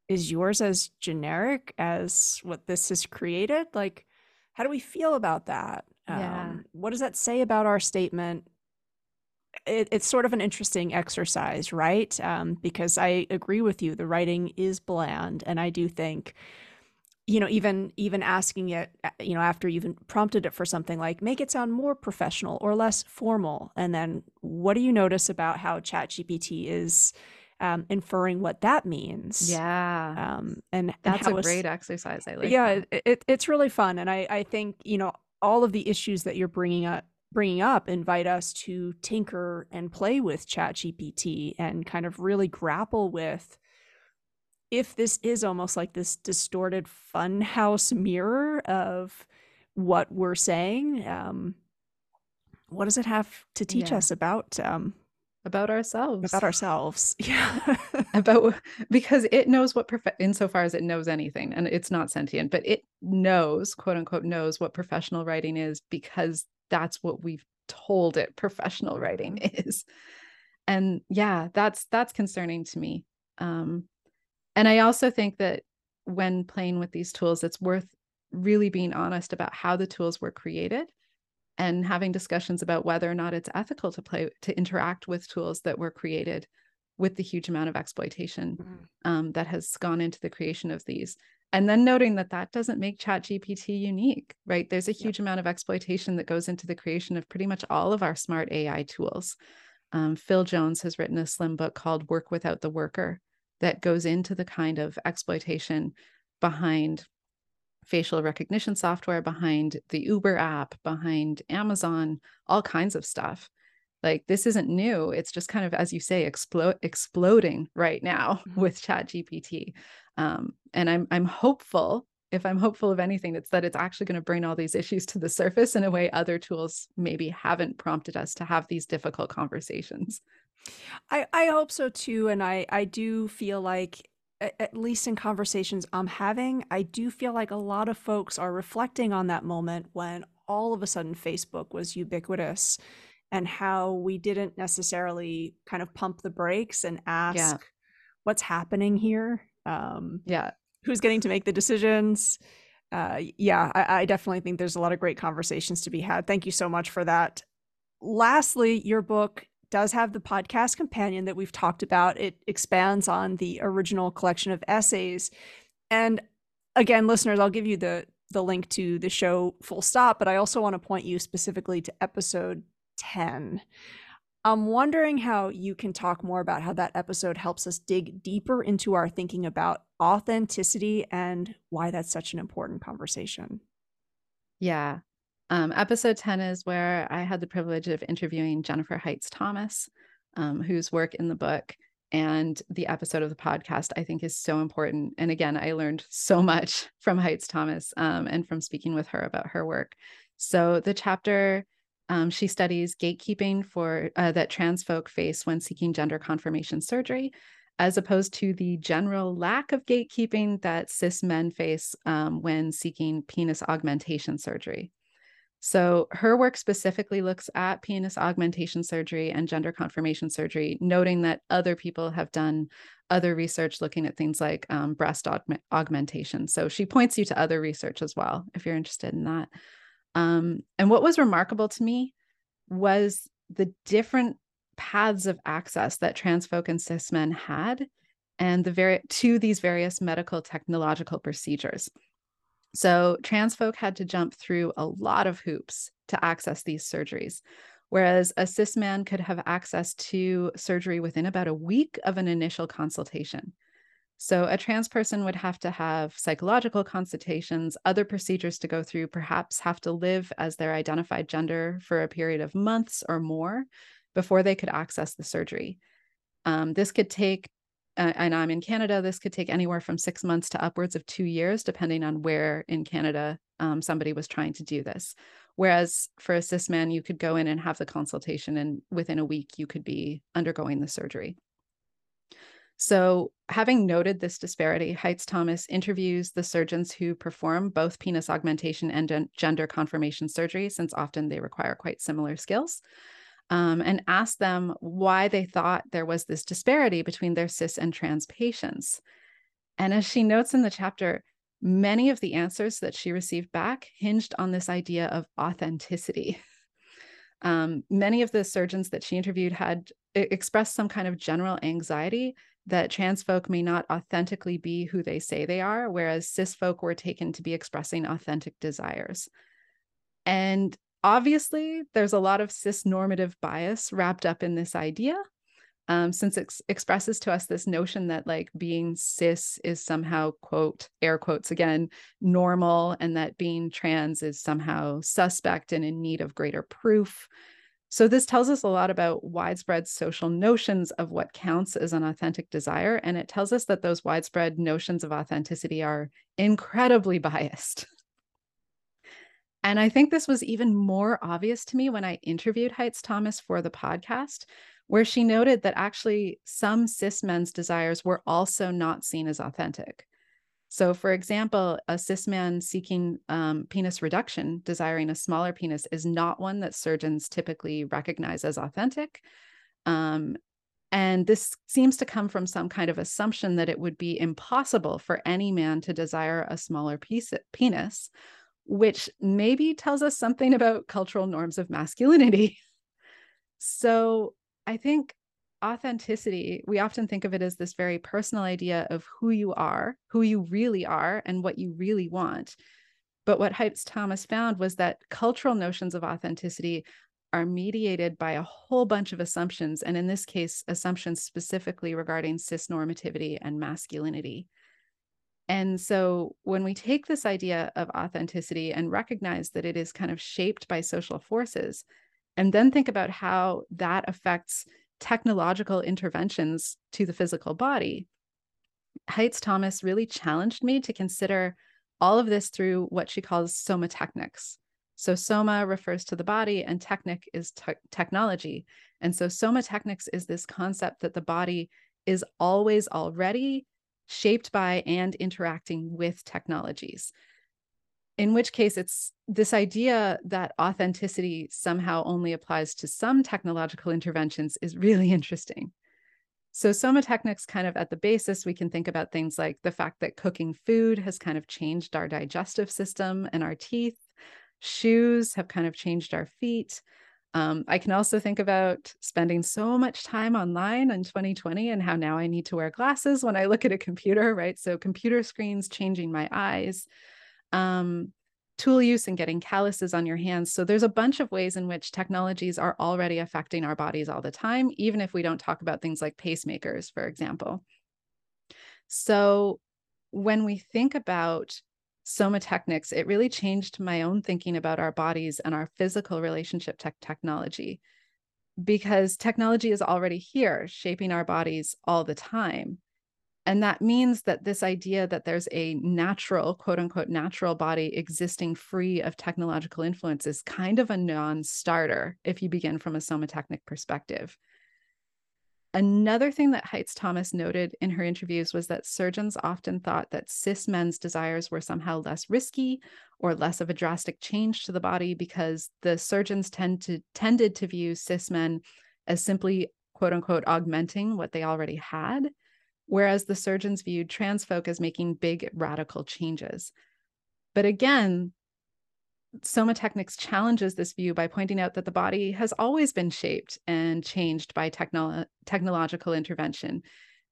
is yours as generic as what this has created? Like, how do we feel about that? Yeah. Um, what does that say about our statement? It, it's sort of an interesting exercise, right? Um, because I agree with you, the writing is bland, and I do think you know even even asking it uh, you know after you've prompted it for something like make it sound more professional or less formal and then what do you notice about how chat gpt is um, inferring what that means? Yeah. Um, and that's and a great exercise i like yeah it, it, it's really fun and i i think you know all of the issues that you're bringing up bringing up invite us to tinker and play with chat gpt and kind of really grapple with if this is almost like this distorted funhouse mirror of what we're saying, um, what does it have to teach yeah. us about um, about ourselves? About ourselves, yeah. about because it knows what prof- insofar as it knows anything, and it's not sentient, but it knows, quote unquote, knows what professional writing is because that's what we've told it professional writing is. And yeah, that's that's concerning to me. Um, and I also think that when playing with these tools, it's worth really being honest about how the tools were created and having discussions about whether or not it's ethical to play to interact with tools that were created with the huge amount of exploitation mm-hmm. um, that has gone into the creation of these. And then noting that that doesn't make chat gpt unique right? There's a huge amount of exploitation that goes into the creation of pretty much all of our smart ai tools. Um, phil jones has written a slim book called work without the worker that goes into the kind of exploitation behind facial recognition software, behind the Uber app, behind Amazon, all kinds of stuff. Like this isn't new. It's just kind of, as you say, explode exploding right now mm-hmm. with Chat GPT. Um, and I'm I'm hopeful. If I'm hopeful of anything, it's that it's actually going to bring all these issues to the surface in a way other tools maybe haven't prompted us to have these difficult conversations. I, I hope so too. And I, I do feel like at least in conversations I'm having, I do feel like a lot of folks are reflecting on that moment when all of a sudden Facebook was ubiquitous and how we didn't necessarily kind of pump the brakes and ask yeah. what's happening here. Um, yeah. Who's getting to make the decisions? Uh, yeah, I, I definitely think there's a lot of great conversations to be had. Thank you so much for that. Lastly, your book does have the podcast companion that we've talked about. It expands on the original collection of essays. And again, listeners, I'll give you the the link to the show full stop, but I also want to point you specifically to episode 10. I'm wondering how you can talk more about how that episode helps us dig deeper into our thinking about authenticity and why that's such an important conversation. Yeah. Um, episode 10 is where I had the privilege of interviewing Jennifer Heitz Thomas, um, whose work in the book and the episode of the podcast I think is so important. And again, I learned so much from Heitz Thomas um, and from speaking with her about her work. So the chapter um, she studies gatekeeping for uh, that trans folk face when seeking gender confirmation surgery, as opposed to the general lack of gatekeeping that cis men face um, when seeking penis augmentation surgery. So, her work specifically looks at penis augmentation surgery and gender confirmation surgery, noting that other people have done other research looking at things like um, breast aug- augmentation. So, she points you to other research as well if you're interested in that. Um, and what was remarkable to me was the different paths of access that trans folk and cis men had and the very to these various medical technological procedures so trans folk had to jump through a lot of hoops to access these surgeries, whereas a cis man could have access to surgery within about a week of an initial consultation. So a trans person would have to have psychological consultations, other procedures to go through, perhaps have to live as their identified gender for a period of months or more before they could access the surgery. Um, this could take and I'm in Canada, this could take anywhere from six months to upwards of two years, depending on where in Canada um, somebody was trying to do this. Whereas for a cis man, you could go in and have the consultation, and within a week, you could be undergoing the surgery. So, having noted this disparity, Heitz Thomas interviews the surgeons who perform both penis augmentation and gender confirmation surgery, since often they require quite similar skills um, and asked them why they thought there was this disparity between their cis and trans patients. And as she notes in the chapter, many of the answers that she received back hinged on this idea of authenticity. Um, many of the surgeons that she interviewed had expressed some kind of general anxiety that trans folk may not authentically be who they say they are, whereas cis folk were taken to be expressing authentic desires. And obviously there's a lot of cis normative bias wrapped up in this idea um, since it expresses to us this notion that like being cis is somehow quote air quotes again normal and that being trans is somehow suspect and in need of greater proof. So this tells us a lot about widespread social notions of what counts as an authentic desire and it tells us that those widespread notions of authenticity are incredibly biased and I think this was even more obvious to me when I interviewed Heitz Thomas for the podcast, where she noted that actually some cis men's desires were also not seen as authentic. So, for example, a cis man seeking um, penis reduction, desiring a smaller penis, is not one that surgeons typically recognize as authentic. Um, and this seems to come from some kind of assumption that it would be impossible for any man to desire a smaller piece, penis which maybe tells us something about cultural norms of masculinity. so I think authenticity, we often think of it as this very personal idea of who you are, who you really are, and what you really want. But what Heitz Thomas found was that cultural notions of authenticity are mediated by a whole bunch of assumptions, and in this case, assumptions specifically regarding cis normativity and masculinity. And so when we take this idea of authenticity and recognize that it is kind of shaped by social forces, and then think about how that affects technological interventions to the physical body, Heitz Thomas really challenged me to consider all of this through what she calls somatechnics. So, soma refers to the body, and technic is te- technology. And so, somatechnics is this concept that the body is always already shaped by and interacting with technologies. In which case, it's this idea that authenticity somehow only applies to some technological interventions is really interesting. So, somatechnics kind of at the basis, we can think about things like the fact that cooking food has kind of changed our digestive system and our teeth. Shoes have kind of changed our feet. Um, I can also think about spending so much time online in 2020 and how now I need to wear glasses when I look at a computer, right? So, computer screens changing my eyes. Um, tool use and getting calluses on your hands. So there's a bunch of ways in which technologies are already affecting our bodies all the time, even if we don't talk about things like pacemakers, for example. So when we think about somatechnics, it really changed my own thinking about our bodies and our physical relationship to technology because technology is already here, shaping our bodies all the time. And that means that this idea that there's a natural, quote unquote, natural body existing free of technological influence is kind of a non starter if you begin from a somatechnic perspective. Another thing that Heitz Thomas noted in her interviews was that surgeons often thought that cis men's desires were somehow less risky or less of a drastic change to the body because the surgeons tend to tended to view cis men as simply quote unquote augmenting what they already had whereas the surgeons viewed trans folk as making big radical changes. But again, Somatechnics challenges this view by pointing out that the body has always been shaped and changed by technolo- technological intervention.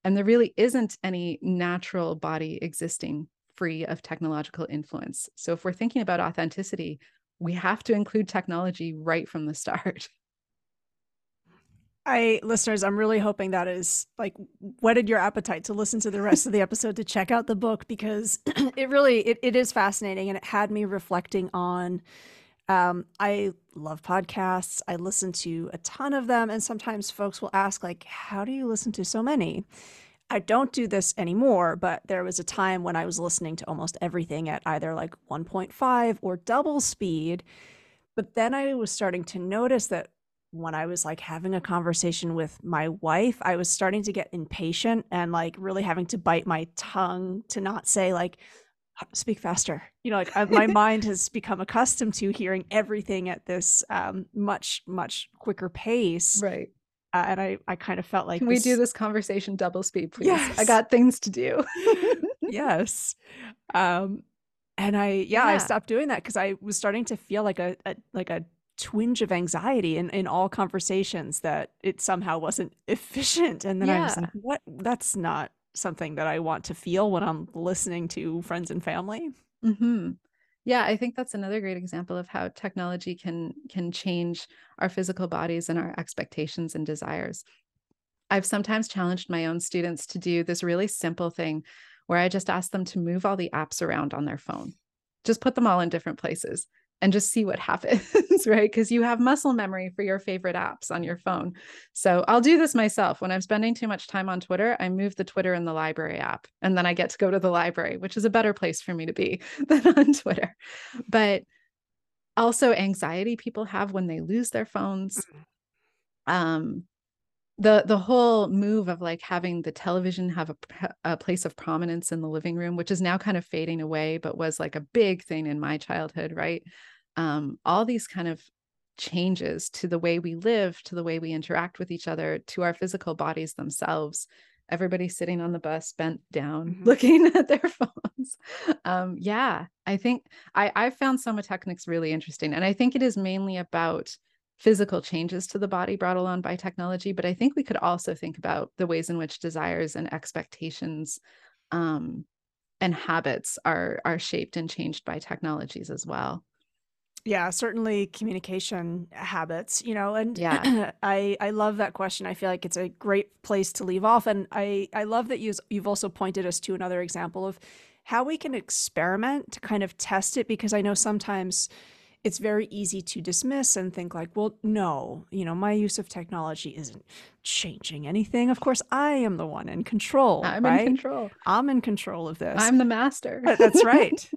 And there really isn't any natural body existing free of technological influence. So, if we're thinking about authenticity, we have to include technology right from the start. I listeners, I'm really hoping that is like whetted your appetite to listen to the rest of the episode to check out the book because it really it, it is fascinating and it had me reflecting on um, I love podcasts. I listen to a ton of them and sometimes folks will ask like how do you listen to so many? I don't do this anymore, but there was a time when I was listening to almost everything at either like 1.5 or double speed. But then I was starting to notice that when I was like having a conversation with my wife, I was starting to get impatient and like really having to bite my tongue to not say like speak faster. You know, like I, my mind has become accustomed to hearing everything at this um, much much quicker pace. Right. Uh, and I I kind of felt like Can this... we do this conversation double speed, please? Yes. I got things to do. yes. Um and I yeah, yeah. I stopped doing that because I was starting to feel like a, a like a twinge of anxiety in, in all conversations that it somehow wasn't efficient. And then yeah. I was like, what? That's not something that I want to feel when I'm listening to friends and family. Mm-hmm. Yeah, I think that's another great example of how technology can can change our physical bodies and our expectations and desires. I've sometimes challenged my own students to do this really simple thing where I just ask them to move all the apps around on their phone. Just put them all in different places and just see what happens, right? Because you have muscle memory for your favorite apps on your phone. So I'll do this myself. When I'm spending too much time on Twitter, I move the Twitter in the library app, and then I get to go to the library, which is a better place for me to be than on Twitter. But also, anxiety people have when they lose their phones. Mm. Um, the the whole move of like having the television have a, a place of prominence in the living room which is now kind of fading away but was like a big thing in my childhood right um, all these kind of changes to the way we live to the way we interact with each other to our physical bodies themselves everybody sitting on the bus bent down mm-hmm. looking at their phones um, yeah i think i i found somatechnics really interesting and i think it is mainly about physical changes to the body brought along by technology, but I think we could also think about the ways in which desires and expectations um, and habits are are shaped and changed by technologies as well. Yeah, certainly communication habits, you know, and yeah, I I love that question. I feel like it's a great place to leave off, and I I love that you you've also pointed us to another example of how we can experiment to kind of test it because I know sometimes it's very easy to dismiss and think like, well, no, you know, my use of technology isn't changing anything. Of course, I am the one in control. I'm right? in control. I'm in control of this. I'm the master. That's right.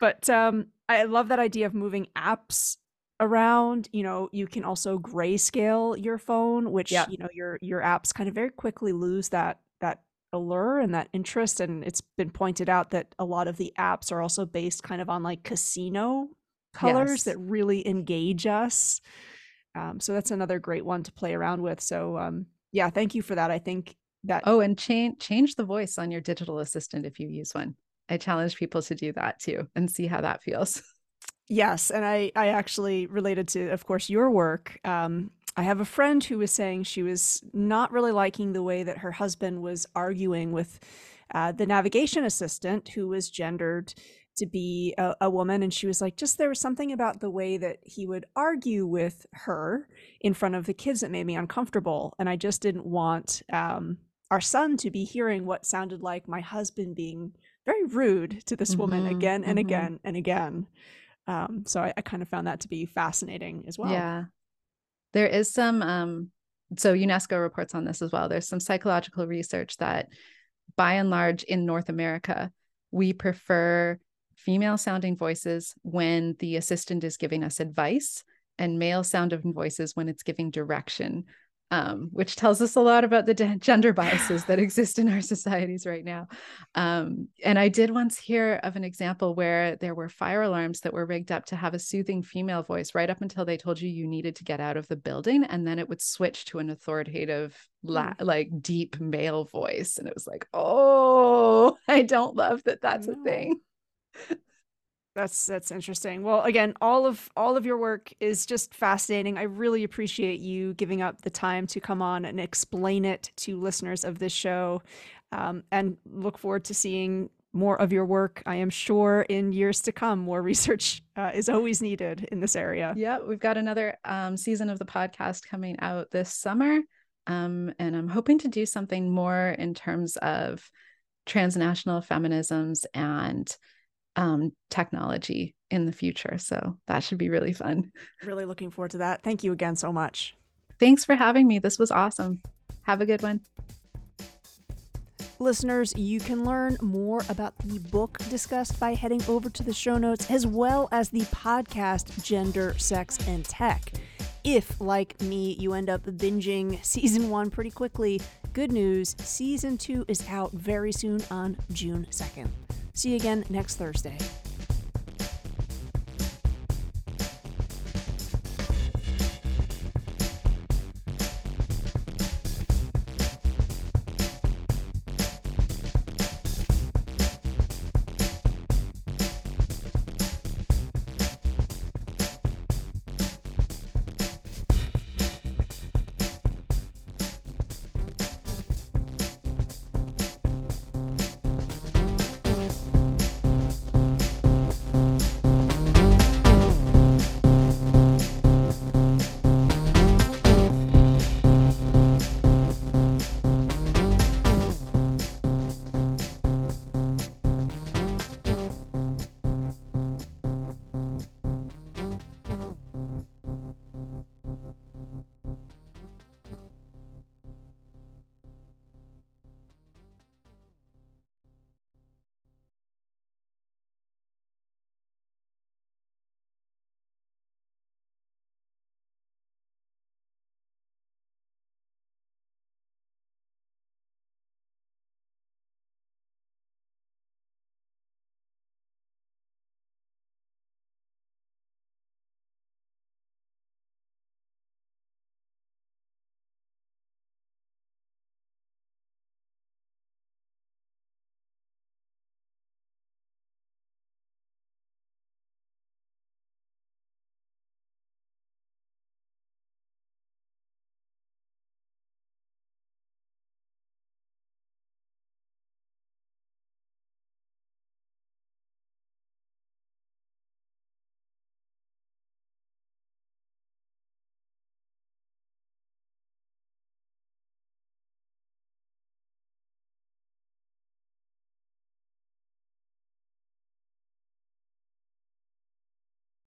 But um, I love that idea of moving apps around. You know, you can also grayscale your phone, which you know your your apps kind of very quickly lose that that allure and that interest. And it's been pointed out that a lot of the apps are also based kind of on like casino colors Yes. that really engage us. Um, so that's another great one to play around with. So um, yeah, thank you for that. I think that Oh, and change change the voice on your digital assistant if you use one. I challenge people to do that too and see how that feels. Yes, and I I actually related to, of course, your work. Um, I have a friend who was saying she was not really liking the way that her husband was arguing with uh, the navigation assistant, who was gendered to be a, a woman, and she was like, just there was something about the way that he would argue with her in front of the kids that made me uncomfortable, and I just didn't want um, our son to be hearing what sounded like my husband being very rude to this woman Mhm, again and mhm. again and again. Um, so I, I kind of found that to be fascinating as well. Yeah. There is some um so UNESCO reports on this as well. There's some psychological research that by and large in North America, we prefer female sounding voices when the assistant is giving us advice and male sounding voices when it's giving direction. Um, which tells us a lot about the de- gender biases that exist in our societies right now. Um, and I did once hear of an example where there were fire alarms that were rigged up to have a soothing female voice right up until they told you you needed to get out of the building. And then it would switch to an authoritative, la- like deep male voice. And it was like, oh, I don't love that that's a thing. That's that's interesting. Well, again, all of all of your work is just fascinating. I really appreciate you giving up the time to come on and explain it to listeners of this show, um, and look forward to seeing more of your work. I am sure in years to come, more research uh, is always needed in this area. Yeah, we've got another um, season of the podcast coming out this summer. Um, and I'm hoping to do something more in terms of transnational feminisms and um, technology in the future. So that should be really fun. Really looking forward to that. Thank you again so much. Thanks for having me. This was awesome. Have a good one. Listeners, you can learn more about the book discussed by heading over to the show notes as well as the podcast Gender, Sex, and Tech. If, like me, you end up binging season one pretty quickly, good news season two is out very soon on June 2nd. See you again next Thursday.